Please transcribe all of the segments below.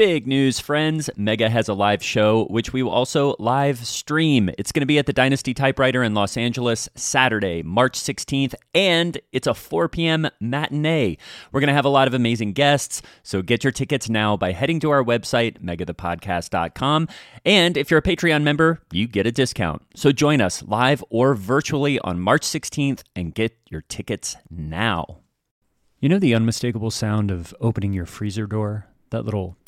Big news, friends. Mega has a live show, which we will also live stream. It's going to be at the Dynasty Typewriter in Los Angeles Saturday, March 16th, and it's a 4 p.m. matinee. We're going to have a lot of amazing guests, so get your tickets now by heading to our website, megathepodcast.com. And if you're a Patreon member, you get a discount. So join us live or virtually on March 16th and get your tickets now. You know the unmistakable sound of opening your freezer door? That little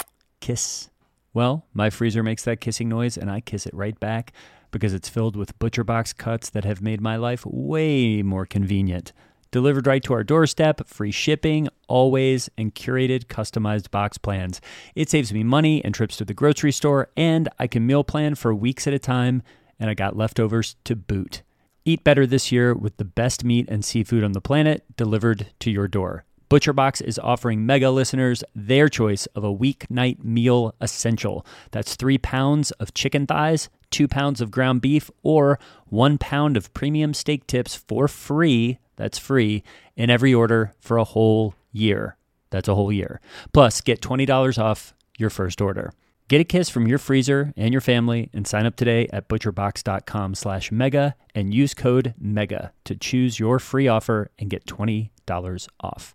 kiss. Well, my freezer makes that kissing noise and I kiss it right back because it's filled with ButcherBox cuts that have made my life way more convenient. Delivered right to our doorstep, free shipping, always, and curated customized box plans. It saves me money and trips to the grocery store, and I can meal plan for weeks at a time, and I got leftovers to boot. Eat better this year with the best meat and seafood on the planet delivered to your door. ButcherBox is offering mega listeners their choice of a weeknight meal essential. That's three pounds of chicken thighs, two pounds of ground beef, or one pound of premium steak tips for free. That's free in every order for a whole year. That's a whole year. Plus, get $20 off your first order. Get a kiss from your freezer and your family and sign up today at butcherbox.com slash mega and use code MEGA to choose your free offer and get $20 off.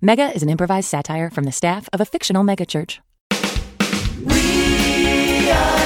Mega is an improvised satire from the staff of a fictional megachurch. We are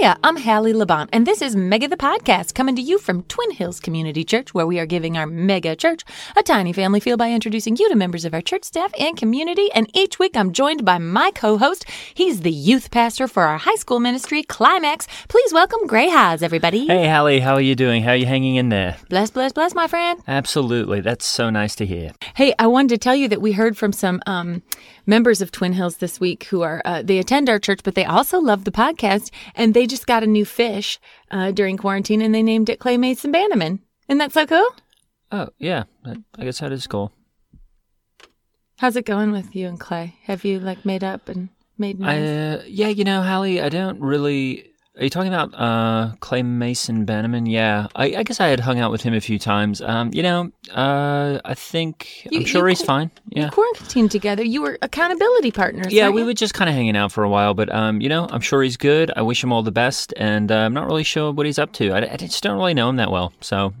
Hiya, I'm Hallie Labont, and this is Mega the Podcast, coming to you from Twin Hills Community Church, where we are giving our mega church a tiny family feel by introducing you to members of our church staff and community. And each week I'm joined by my co host. He's the youth pastor for our high school ministry, Climax. Please welcome Gray Haas, everybody. Hey, Hallie, how are you doing? How are you hanging in there? Bless, bless, bless, my friend. Absolutely. That's so nice to hear. Hey, I wanted to tell you that we heard from some um, members of Twin Hills this week who are uh, they attend our church, but they also love the podcast, and they just got a new fish uh, during quarantine, and they named it Clay Mason Bannerman. Isn't that so cool? Oh, yeah. I guess that is cool. How's it going with you and Clay? Have you like made up and made I, nice? uh, yeah, you know, Hallie, I don't really. Are you talking about uh, Clay Mason Bannerman? Yeah, I, I guess I had hung out with him a few times. Um, you know, uh, I think You- I'm sure you he's qu- fine. You Yeah, quarantined together. You were accountability partners. yeah, we you? were just kind of hanging out for a while, but um, you know, I'm sure he's good. I wish him all the best, and uh, I'm not really sure what he's up to. I, I just don't really know him that well, so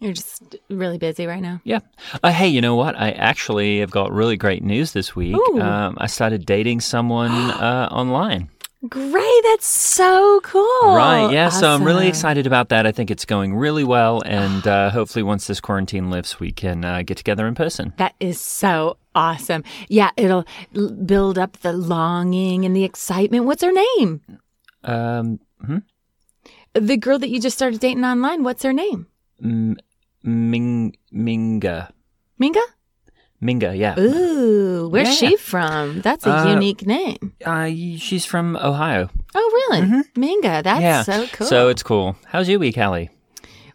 You're just really busy right now. Yeah. Uh, hey, you know what? I actually have got really great news this week. Um, I started dating someone uh, online. Great, that's so cool. right. Yeah. So I'm really excited about that. I think it's going really well. And uh, hopefully, once this quarantine lifts, we can uh, get together in person. That is so awesome. Yeah, it'll l- build up the longing and the excitement. What's her name? Um, hmm? The girl that you just started dating online. What's her name? M- Ming- Minga. Minga? Minga, yeah. Ooh, where's Yeah. she from? That's a Uh, unique name. Uh, she's from Ohio. Oh, really? Minga. That's Mm-hmm. yeah. so cool. So it's cool. How's your week, Hallie?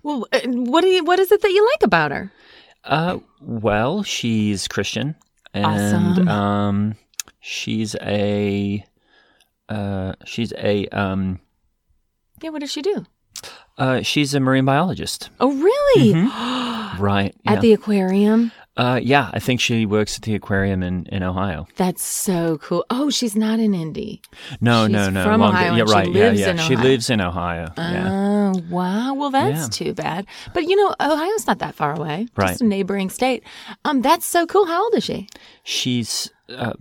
well, uh, what do you? What is it that you like about her? Uh, well, she's Christian, and Awesome. um, she's a uh, she's a um, Yeah, what does she do? uh, she's a marine biologist. Oh, really? Right. At the aquarium. Uh, yeah, I think she works at the aquarium in, in Ohio. That's so cool. Oh, she's not in Indy. No, She's no, no. from longer- Ohio yeah, right. lives yeah, yeah. in She Ohio. lives in Ohio. yeah. Oh, wow. Well, that's Yeah. too bad. But you know, Ohio's not that far away. Right. Just a neighboring state. Um, that's so cool. How old is she? She's, uh,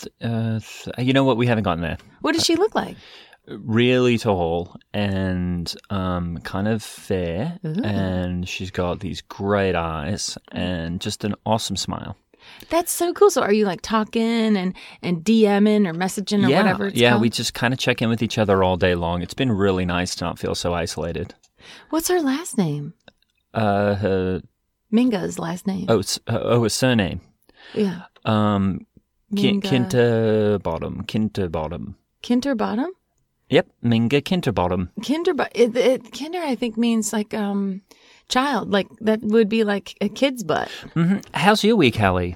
th- uh, th- you know what? We haven't gotten there. What does she look like? Really tall and um, kind of fair, and she's got these great eyes and just an awesome smile. That's so cool. So are you like talking and and DMing or messaging or yeah, whatever it's yeah. called? We just kind of check in with each other all day long. It's been really nice to not feel so isolated. What's her last name? Uh, her, Minga's last name. oh, s- oh, a surname. Yeah. Um, Ki- Minga. Kinterbottom. Kinterbottom. Kinterbottom? Yep, Minga Kinterbottom. Kinder, it, it, kinder, I think means like um, child. Like that would be like a kid's butt. hmm How's your week, Hallie?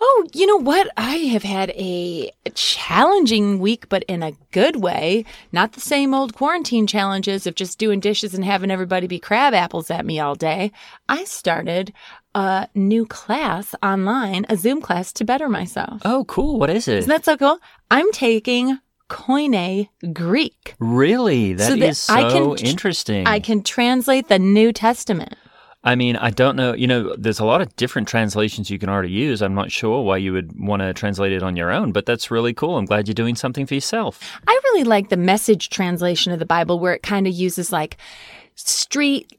Oh, you know what? I have had a challenging week, but in a good way. Not the same old quarantine challenges of just doing dishes and having everybody be crab apples at me all day. I started a new class online, a Zoom class to better myself. Oh, cool. What is it? Isn't that so cool? I'm taking Koine Greek. really? That So is that so I can tr- interesting. I can translate the New Testament. I mean, I don't know. You know, there's a lot of different translations you can already use. I'm not sure why you would want to translate it on your own, but that's really cool. I'm glad you're doing something for yourself. I really like the message translation of the Bible where it kind of uses like street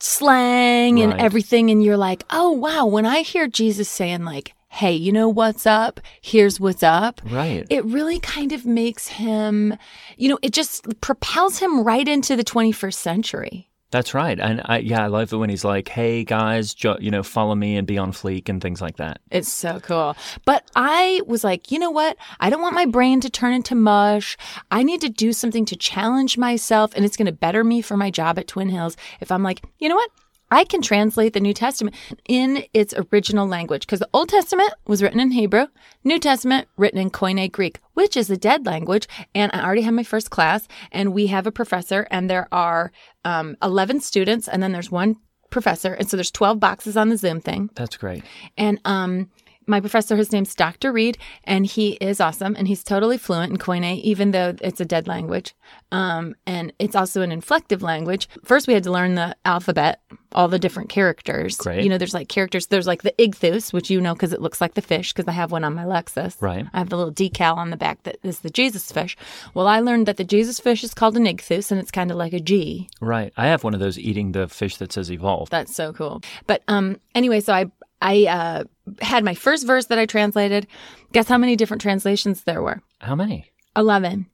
slang and Right. everything. And you're like, oh, wow. When I hear Jesus saying, like, hey, you know what's up? Here's what's up. Right. It really kind of makes him, you know, it just propels him right into the 21st century. That's right. And I, yeah, I love it when he's like, "Hey guys, jo- you know, follow me and be on fleek and things like that." It's so cool. But I was like, you know what? I don't want my brain to turn into mush. I need to do something to challenge myself, and it's going to better me for my job at Twin Hills if I'm like, you know what? I can translate the New Testament in its original language because the Old Testament was written in Hebrew, New Testament written in Koine Greek, which is a dead language. And I already have my first class, and we have a professor, and there are um, 11 students, and then there's one professor. And so there's 12 boxes on the Zoom thing. That's great. And um, my professor, his name's Dr. Reed, and he is awesome, and he's totally fluent in Koine, even though it's a dead language. Um, and it's also an inflective language. First, we had to learn the alphabet, all the different characters. Great. You know, there's like characters. There's like the ichthus, which you know because it looks like the fish, because I have one on my Lexus. Right. I have the little decal on the back that is the Jesus fish. Well, I learned that the Jesus fish is called an ichthus, and it's kind of like a G. Right. I have one of those eating the fish that says evolved. That's so cool. But um anyway, so I I uh had my first verse that I translated. Guess how many different translations there were? How many? 11.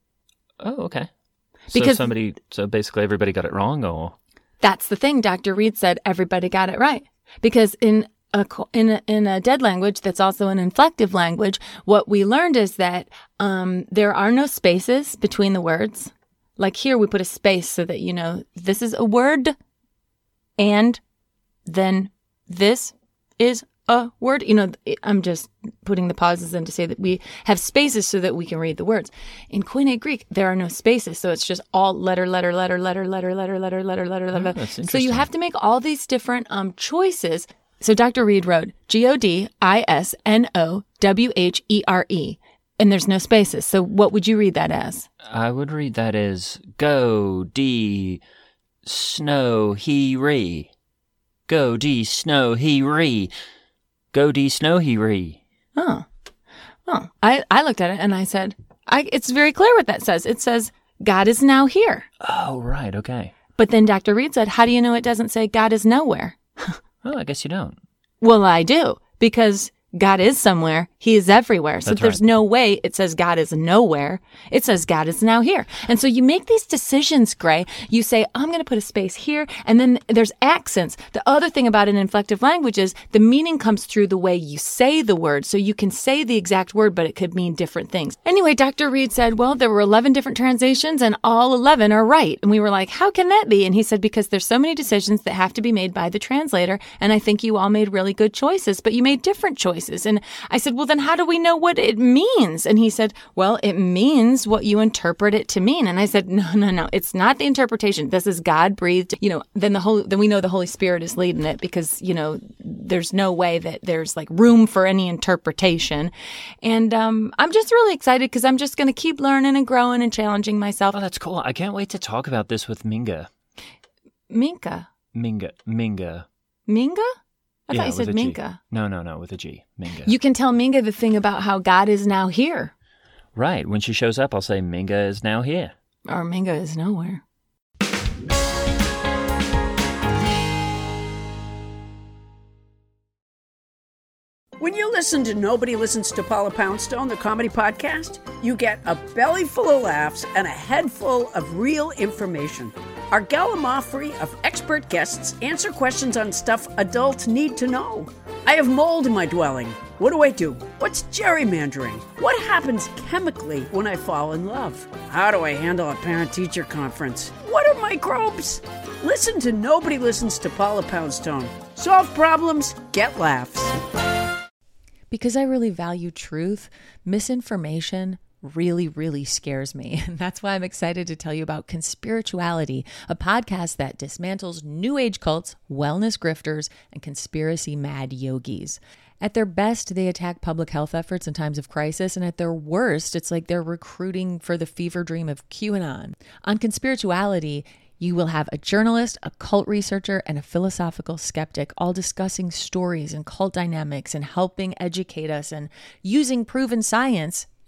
Oh, okay. So Because- somebody, so basically everybody got it wrong, or That's the thing Dr. Reed said everybody got it right. Because in a in a, in a dead language that's also an inflective language, what we learned is that um there are no spaces between the words. Like here we put a space so that you know this is a word and then this is a word. You know, I'm just putting the pauses in to say that we have spaces so that we can read the words. In Koine Greek, there are no spaces, so it's just all letter, letter, letter, letter, letter, letter, letter, letter, letter, letter. So you have to make all these different um choices. So Dr. Reed wrote G O D I S N O W H E R E, and there's no spaces. So what would you read that as? I would read that as go d snow he re. Go d snow he re. Go d snow he re. Oh, oh. I I looked at it and I said, I it's very clear what that says. It says God is now here. Oh, right. Okay. But then Dr. Reed said, How do you know it doesn't say God is nowhere? Oh, I guess you don't. Well, I do, because God is somewhere. He is everywhere. So there's right. no way it says God is nowhere. It says God is now here. And so you make these decisions, Gray. You say, I'm going to put a space here. And then there's accents. The other thing about an inflective language is the meaning comes through the way you say the word. So you can say the exact word, but it could mean different things. Anyway, Dr. Reed said, well, there were 11 different translations and all 11 are right. And we were like, how can that be? And he said, because there's so many decisions that have to be made by the translator. And I think you all made really good choices, but you made different choices. And I said, well, then how do we know what it means? And he said, well, it means what you interpret it to mean. And I said, no, no, no, it's not the interpretation. This is God breathed. You know, then the whole, then we know the Holy Spirit is leading it because, you know, there's no way that there's like room for any interpretation. And, um, I'm just really excited because I'm just going to keep learning and growing and challenging myself. Oh, that's cool. I can't wait to talk about this with Minga. Minka. Minga. Minga. Minga? I thought you said a G. Minka. No, no, no, with a G. Minga. You can tell Minga the thing about how God is now here, right. When she shows up, I'll say Minga is now here. or Minga is nowhere. When you listen to Nobody Listens to Paula Poundstone, the comedy podcast, you get a belly full of laughs and a head full of real information. Our gallimaufry of expert guests answer questions on stuff adults need to know. I have mold in my dwelling. What do I do? What's gerrymandering? What happens chemically when I fall in love? How do I handle a parent teacher conference? What are microbes? Listen to Nobody Listens to Paula Poundstone. Solve problems, get laughs. Because I really value truth, misinformation really, really scares me. And that's why I'm excited to tell you about Conspirituality, a podcast that dismantles new age cults, wellness grifters, and conspiracy mad yogis. At their best, they attack public health efforts in times of crisis, and at their worst, it's like they're recruiting for the fever dream of QAnon. On Conspirituality, you will have a journalist, a cult researcher, and a philosophical skeptic all discussing stories and cult dynamics and helping educate us and using proven science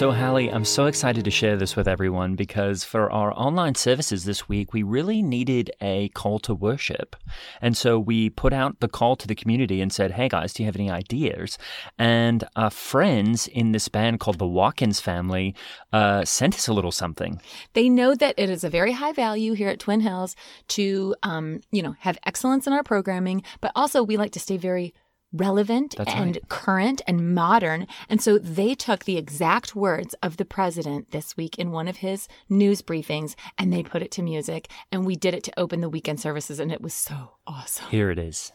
So, Hallie, I'm so excited to share this with everyone because for our online services this week, we really needed a call to worship. And so we put out the call to the community and said, Hey guys, do you have any ideas? And our friends in this band called the Watkins family uh, sent us a little something. They know that it is a very high value here at Twin Hills to, um, you know, have excellence in our programming, but also we like to stay very relevant That's and right. current and modern. And so they took the exact words of the president this week in one of his news briefings and they put it to music. And we did it to open the weekend services, and it was so awesome. Here it is.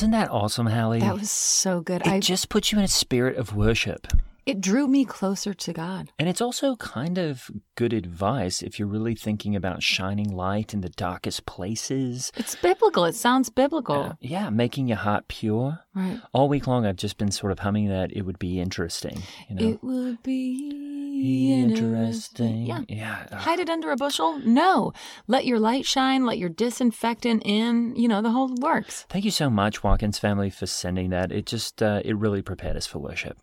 Wasn't that awesome, Hallie? That was so good. it I just puts you in a spirit of worship. It drew me closer to God. And it's also kind of good advice if you're really thinking about shining light in the darkest places. It's biblical. It sounds biblical. Uh, yeah, making your heart pure. Right. All week long, I've just been sort of humming that. It would be interesting. You know, It would be interesting. Yeah. Yeah. uh, Hide it under a bushel? No. Let your light shine. Let your disinfectant in. You know, the whole works. Thank you so much, Watkins family, for sending that. It just, uh, it really prepared us for worship.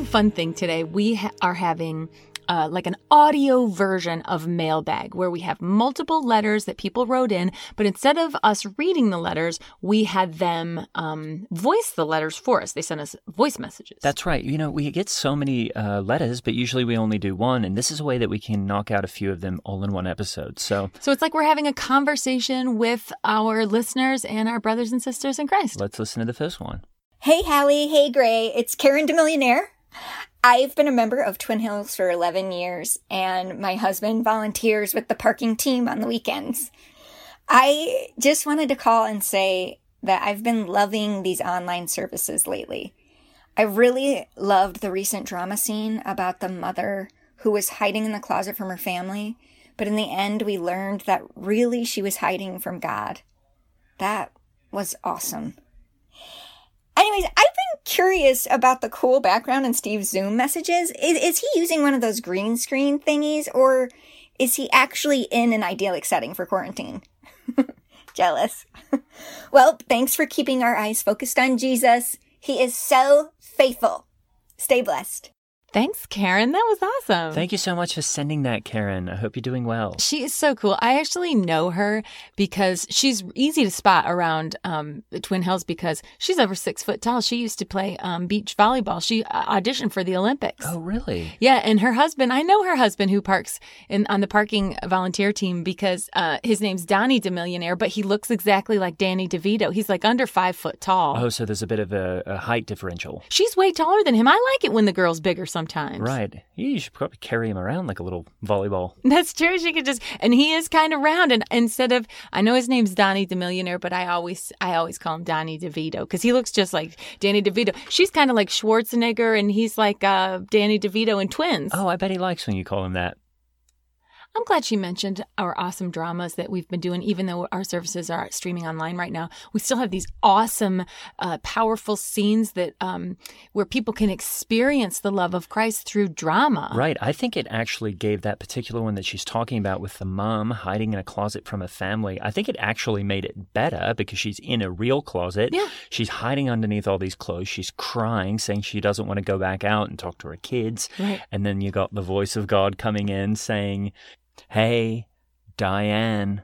Have a fun thing today. We ha- are having uh, like an audio version of Mailbag where we have multiple letters that people wrote in, but instead of us reading the letters, we had them um, voice the letters for us. They sent us voice messages. That's right. You know, we get so many uh, letters, but usually we only do one, and this is a way that we can knock out a few of them all in one episode. So so it's like we're having a conversation with our listeners and our brothers and sisters in Christ. let's listen to the first one. Hey, Hallie. Hey, Gray. It's Karen DeMillionaire. I've been a member of Twin Hills for 11 years, and my husband volunteers with the parking team on the weekends. I just wanted to call and say that I've been loving these online services lately. I really loved the recent drama scene about the mother who was hiding in the closet from her family, but in the end, we learned that really she was hiding from God. That was awesome. Anyways, I've been curious about the cool background in Steve's Zoom messages. Is, is he using one of those green screen thingies, or is he actually in an idyllic setting for quarantine? Jealous. well, thanks for keeping our eyes focused on Jesus. He is so faithful. Stay blessed. Thanks, Karen. That was awesome. Thank you so much for sending that, Karen. I hope you're doing well. She is so cool. I actually know her because she's easy to spot around um, the Twin Hills because she's over six foot tall. She used to play um, beach volleyball. She uh, auditioned for the Olympics. Oh, really? Yeah, and her husband, I know her husband who parks in on the parking volunteer team because uh, his name's Donnie DeMillionaire, but he looks exactly like Danny DeVito. He's like under five foot tall. Oh, so there's a bit of a, a height differential. She's way taller than him. I like it when the girl's bigger sometimes. Right. You should probably carry him around like a little volleyball. That's true. She could just, and he is kind of round. And instead of, I know his name's Donnie the Millionaire, but I always, I always call him Donnie DeVito because he looks just like Danny DeVito. She's kind of like Schwarzenegger, and he's like uh, Danny DeVito in Twins. Oh, I bet he likes when you call him that. I'm glad she mentioned our awesome dramas that we've been doing, even though our services are streaming online right now. We still have these awesome, uh, powerful scenes that um, where people can experience the love of Christ through drama. Right. I think it actually gave that particular one that she's talking about with the mom hiding in a closet from a family. I think it actually made it better because she's in a real closet. Yeah. She's hiding underneath all these clothes. She's crying, saying she doesn't want to go back out and talk to her kids. Right. And then you got the voice of God coming in saying, Hey, Diane,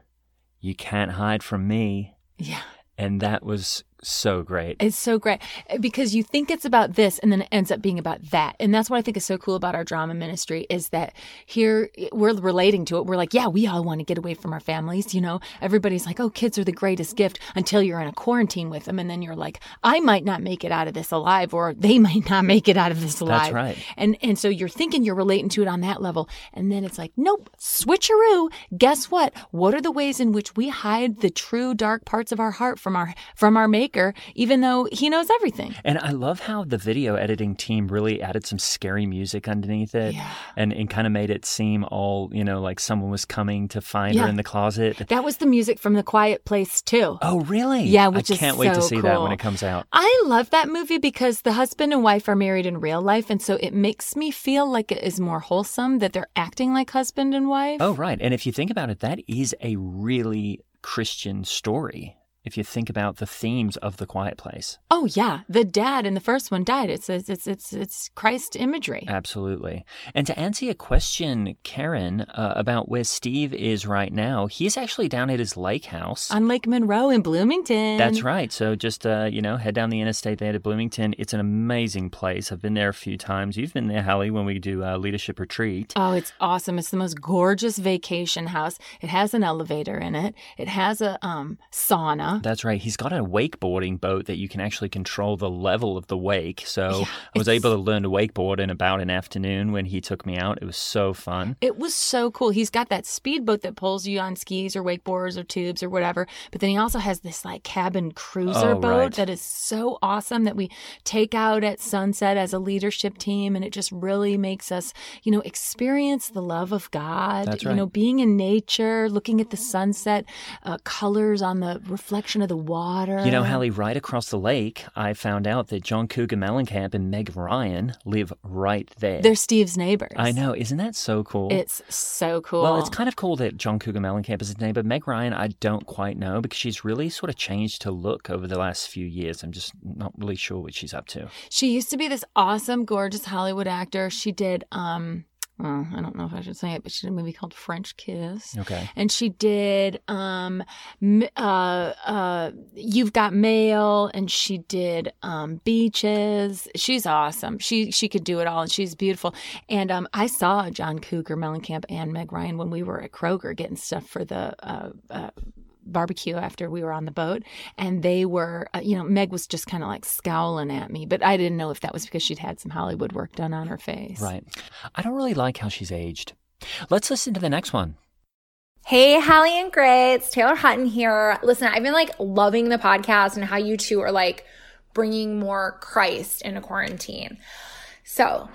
you can't hide from me. Yeah. And that was so great. It's so great eh, because you think it's about this and then it ends up being about that. And that's what I think is so cool about our drama ministry is that here eh, we're relating to it. We're like, yeah, we all want to get away from our families. You know, everybody's like, oh, kids are the greatest gift until you're in a quarantine with them. And then you're like, I might not make it out of this alive or they might not make it out of this alive. That's right. And, and so you're thinking you're relating to it on that level. And then it's like, nope, switcheroo. Guess what? What are the ways in which we hide the true dark parts of our heart from our, from our maker, even though he knows everything? And I love how the video editing team really added some scary music underneath it Yeah. and, and kind of made it seem all, you know, like someone was coming to find Yeah. her in the closet. That was the music from The Quiet Place too. Oh, really? Yeah, which I is can't wait to so see that when it comes out. I love that movie because the husband and wife are married in real life, and so it makes me feel like it is more wholesome that they're acting like husband and wife. Oh, right. And if you think about it, that is a really Christian story. If you think about the themes of The Quiet Place. Oh, yeah, the dad in the first one died. It's it's it's it's, it's Christ imagery. Absolutely. And to answer your question, Karen, uh, about where Steve is right now, he's actually down at his lake house. On Lake Monroe in Bloomington. That's right. So just uh, you know, head down the interstate there to Bloomington. It's an amazing place. I've been there a few times. You've been there, Hallie, when we do uh, leadership retreat. Oh, it's awesome. It's the most gorgeous vacation house. It has an elevator in it. It has a um, sauna. Yeah. That's right. He's got a wakeboarding boat that you can actually control the level of the wake. So Yeah, I was able to learn to wakeboard in about an afternoon when he took me out. It was so fun. It was so cool. He's got that speedboat that pulls you on skis or wakeboards or tubes or whatever. But then he also has this like cabin cruiser Oh, boat right. that is so awesome that we take out at sunset as a leadership team. And it just really makes us, you know, experience the love of God. That's right. You know, being in nature, looking at the sunset, uh, colors on the reflection of the water. You know, Hallie, right across the lake, I found out that John Cougar Mellencamp and Meg Ryan live right there. They're Steve's neighbors. I know. Isn't that so cool? It's so cool. Well, it's kind of cool that John Cougar Mellencamp is his but Meg Ryan, I don't quite know because she's really sort of changed her look over the last few years. I'm just not really sure what she's up to. She used to be this awesome, gorgeous Hollywood actor. She did, um, well, I don't know if I should say it, but she did a movie called French Kiss. Okay. And she did, um, uh, uh, You've Got Mail, and she did, um, Beaches. She's awesome. She, she could do it all, and she's beautiful. And, um, I saw John Cougar Mellencamp and Meg Ryan when we were at Kroger getting stuff for the, uh, uh, barbecue after we were on the boat and they were uh, you know meg was just kind of like scowling at me but i didn't know if that was because she'd had some hollywood work done on her face Right. I don't really like how she's aged. Let's listen to the next one. Hey, Hallie and Gray, it's Taylor Hutton here. Listen, I've been like loving the podcast and how you two are like bringing more Christ into quarantine. So,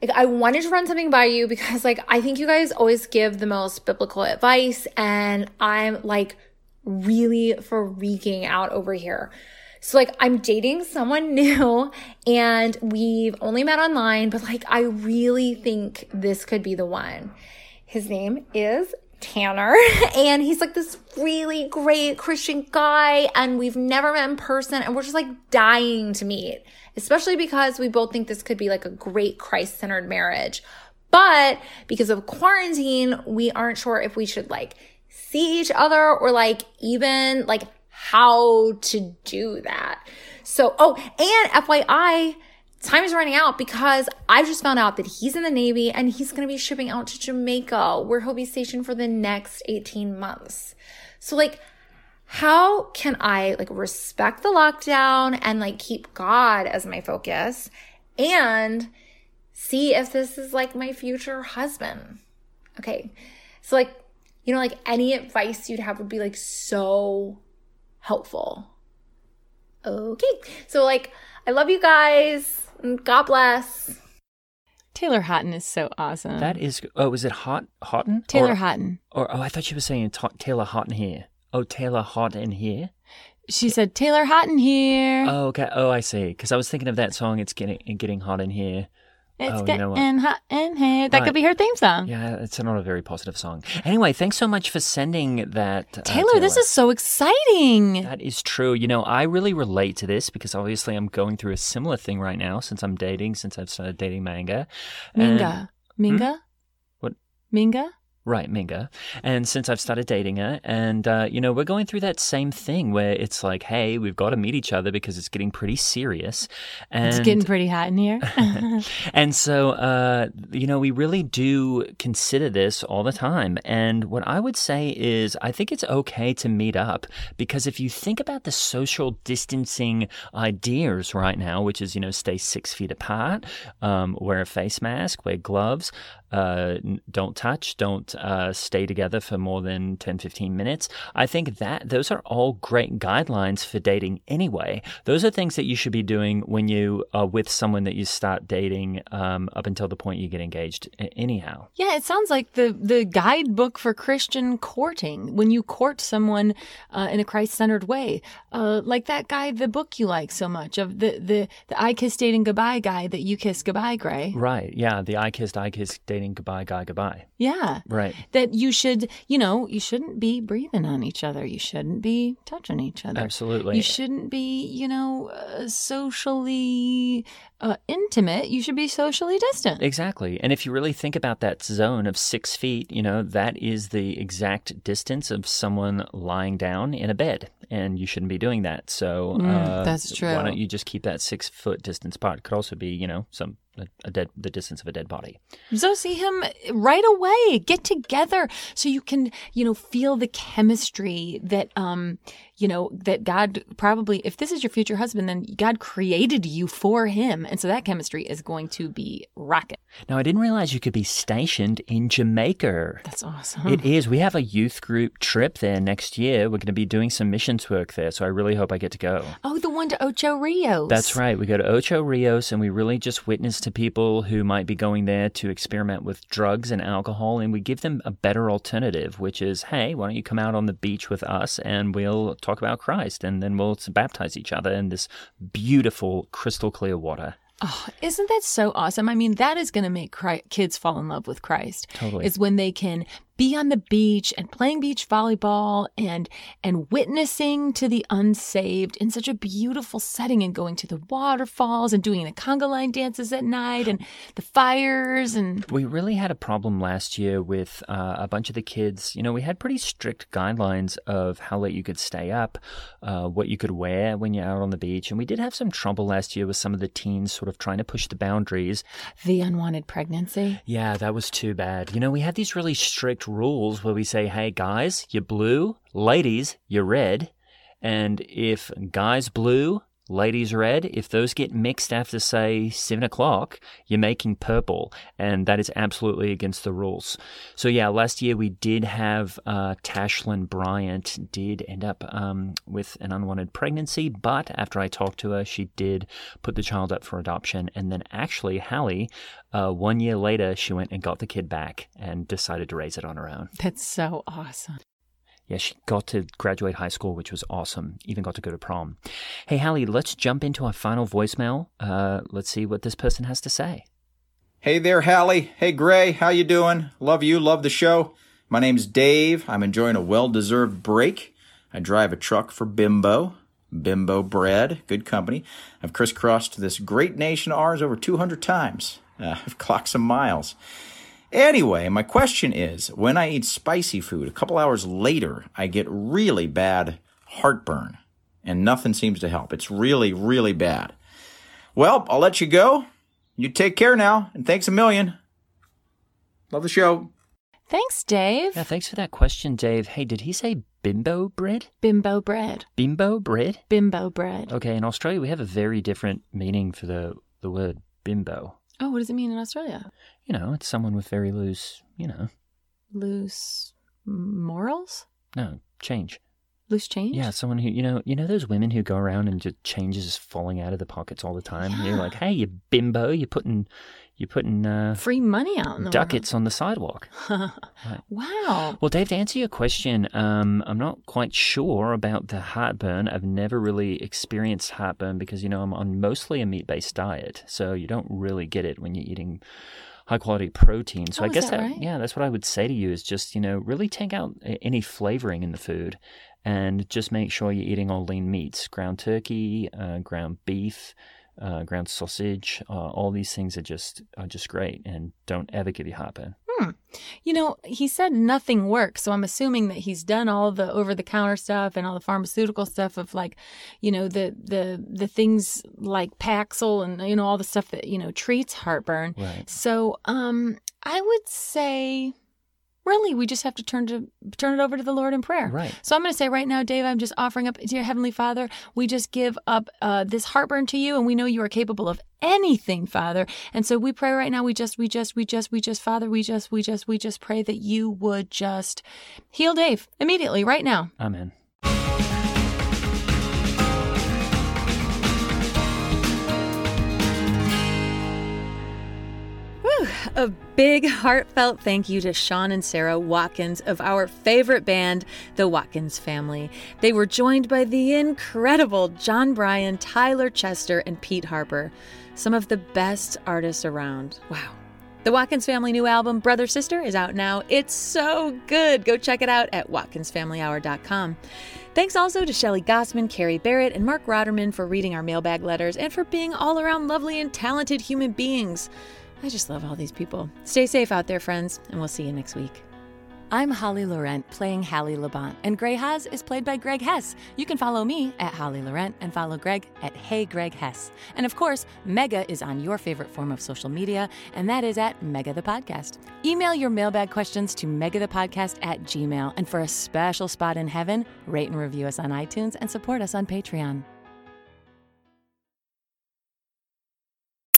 like, I wanted to run something by you because, like, I think you guys always give the most biblical advice, and I'm like really freaking out over here. So, like, I'm dating someone new and we've only met online, but like, I really think this could be the one. His name is Tanner, and he's like this really great Christian guy, and we've never met in person, and we're just like dying to meet, especially because we both think this could be like a great Christ centered marriage. But because of quarantine, we aren't sure if we should like see each other or like even like how to do that. So, oh, and FYI, time is running out because I just found out that he's in the Navy and he's going to be shipping out to Jamaica where he'll be stationed for the next 18 months. So, like, how can I like respect the lockdown and like keep God as my focus and see if this is like my future husband? Okay. So, like, you know, like any advice you'd have would be like so helpful. Okay. So, like, I love you guys. and God bless. taylor houghton is so awesome That is. Oh, was it Hot Houghton? taylor Or, houghton or oh, I thought you were saying Ta- Taylor Houghton here. Oh, Taylor Hot in here. she said taylor houghton here Oh, okay. Oh, I see. Because I was thinking of that song. It's getting getting hot in here. It's oh, you getting know what? hot in here that Right. could be her theme song Yeah, it's not a very positive song. Anyway, thanks so much for sending that. uh, taylor this is so exciting That is true. You know, I really relate to this because obviously I'm going through a similar thing right now since I'm dating, since I've started dating Manga. And- minga minga What? minga Right, Minga. And since I've started dating her, and, uh, you know, we're going through that same thing where it's like, hey, we've got to meet each other because it's getting pretty serious. And, it's getting pretty hot in here and so, uh, you know, we really do consider this all the time. And what I would say is, I think it's okay to meet up because if you think about the social distancing ideas right now, which is, you know, stay six feet apart, um, wear a face mask, wear gloves, uh, don't touch, don't uh, stay together for more than 10, 15 minutes. I think that those are all great guidelines for dating anyway. Those are things that you should be doing when you are with someone that you start dating um, up until the point you get engaged, anyhow. Yeah, it sounds like the the guidebook for Christian courting. When you court someone uh, in a Christ-centered way, uh, like that guy, the book you like so much of the the the I kiss dating goodbye guy that you kiss goodbye, Gray. Right. Yeah. The I kissed, I kissed, dating goodbye, guy, goodbye. Yeah, Right. that you should, you know, you shouldn't be breathing on each other. You shouldn't be touching each other. Absolutely. You shouldn't be, you know, uh, socially uh, intimate. You should be socially distant. Exactly. And if you really think about that zone of six feet, you know, that is the exact distance of someone lying down in a bed. And you shouldn't be doing that. So Mm, uh, that's true. Why don't you just keep that six foot distance apart? Could also be, you know, some a, dead the distance of a dead body. So see him right away. Get together so you can, you know, feel the chemistry that um, you know, that God probably if this is your future husband, then God created you for him. And so that chemistry is going to be rocket. Now I didn't realize you could be stationed in Jamaica. That's awesome. It is. We have a youth group trip there next year. We're going to be doing some missions work there, so I really hope I get to go. oh, the one to Ocho Rios. That's right. We go to Ocho Rios and we really just witness to people who might be going there to experiment with drugs and alcohol, and we give them a better alternative, which is, hey, why don't you come out on the beach with us and we'll talk about Christ, and then we'll baptize each other in this beautiful, crystal clear water. Oh, isn't that so awesome? I mean, that is going to make Chri- kids fall in love with Christ. Totally. Is when they can be on the beach and playing beach volleyball and and witnessing to the unsaved in such a beautiful setting and going to the waterfalls and doing the conga line dances at night and the fires and We really had a problem last year with uh, a bunch of the kids. You know, we had pretty strict guidelines of how late you could stay up, uh, what you could wear when you're out on the beach. And we did have some trouble last year with some of the teens sort of trying to push the boundaries. the unwanted pregnancy. Yeah, that was too bad. You know, we had these really strict rules where we say, hey, guys, you're blue, ladies, you're red. And if guys blue, ladies red, if those get mixed after, say, seven o'clock, you're making purple. And that is absolutely against the rules. So, yeah, last year we did have uh, Tashlyn Bryant did end up um, with an unwanted pregnancy, but after I talked to her, she did put the child up for adoption. And then actually, Hallie, uh, one year later, she went and got the kid back and decided to raise it on her own. That's so awesome. Yeah, she got to graduate high school, which was awesome. Even got to go to prom. Hey, Hallie, let's jump into our final voicemail. Uh, let's see what this person has to say. Hey there, Hallie. Hey, Gray. How you doing? Love you. Love the show. My name's Dave. I'm enjoying a well-deserved break. I drive a truck for Bimbo. Bimbo bread. Good company. I've crisscrossed this great nation of ours over 200 times. Uh, I've clocked some miles. Anyway, my question is when I eat spicy food, a couple hours later, I get really bad heartburn, and nothing seems to help. It's really, really bad. Well, I'll let you go. You take care now, and thanks a million. Love the show. Thanks, Dave. Yeah, thanks for that question, Dave. Hey, did he say bimbo bread? Bimbo bread. Bimbo bread? Bimbo bread. Okay, in Australia, we have a very different meaning for the, the word bimbo. Oh, what does it mean in Australia? You know, it's someone with very loose, you know, Loose morals? no, change. Loose change? Yeah, someone who, you know, you know those women who go around and just changes is falling out of the pockets all the time? And You're like, hey, you bimbo, you're putting, you're putting uh, Free money out in the ducats on the sidewalk. world. wow. Well, Dave, to answer your question, um, I'm not quite sure about the heartburn. I've never really experienced heartburn because, you know, I'm on mostly a meat based diet. So you don't really get it when you're eating high quality protein. So Oh, I guess that right? yeah, that's what I would say to you is just, you know, really take out any flavoring in the food and just make sure you're eating all lean meats ground turkey, uh, ground beef. Uh, ground sausage, uh, all these things are just are just great, and don't ever give you heartburn. You know, he said nothing works, so I'm assuming that he's done all the over the counter stuff and all the pharmaceutical stuff of like, you know, the the the things like Paxil and you know all the stuff that, you know, treats heartburn. Right. So, um I would say really we just have to turn to turn it over to the Lord in prayer. Right. So I'm going to say right now, Dave, I'm just offering up, dear Heavenly Father, we just give up uh, this heartburn to you, and we know you are capable of anything, Father. And so we pray right now. We just, we just, we just, we just, Father, we just, we just, we just pray that you would just heal Dave immediately, right now. Amen. A big heartfelt thank you to Sean and Sara Watkins of our favorite band, the Watkins family. They were joined by the incredible Jon Brion, Tyler Chester, and Pete Harper, some of the best artists around. Wow. The Watkins family new album, Brother Sister, is out now. It's so good. Go check it out at watkinsfamilyhour.com. Thanks also to Shelley Gossman, Carrie Barrett, and Mark Roderman for reading our mailbag letters and for being all around lovely and talented human beings. I just love all these people. Stay safe out there, friends, and we'll see you next week. I'm Holly Laurent playing Hallie Labont, and Gray Haas is played by Greg Hess. You can follow me at Holly Laurent and follow Greg at Hey Greg Hess. And of course, Mega is on your favorite form of social media, and that is at Mega the Podcast. Email your mailbag questions to megathepodcast at gmail. And for a special spot in heaven, rate and review us on iTunes and support us on Patreon.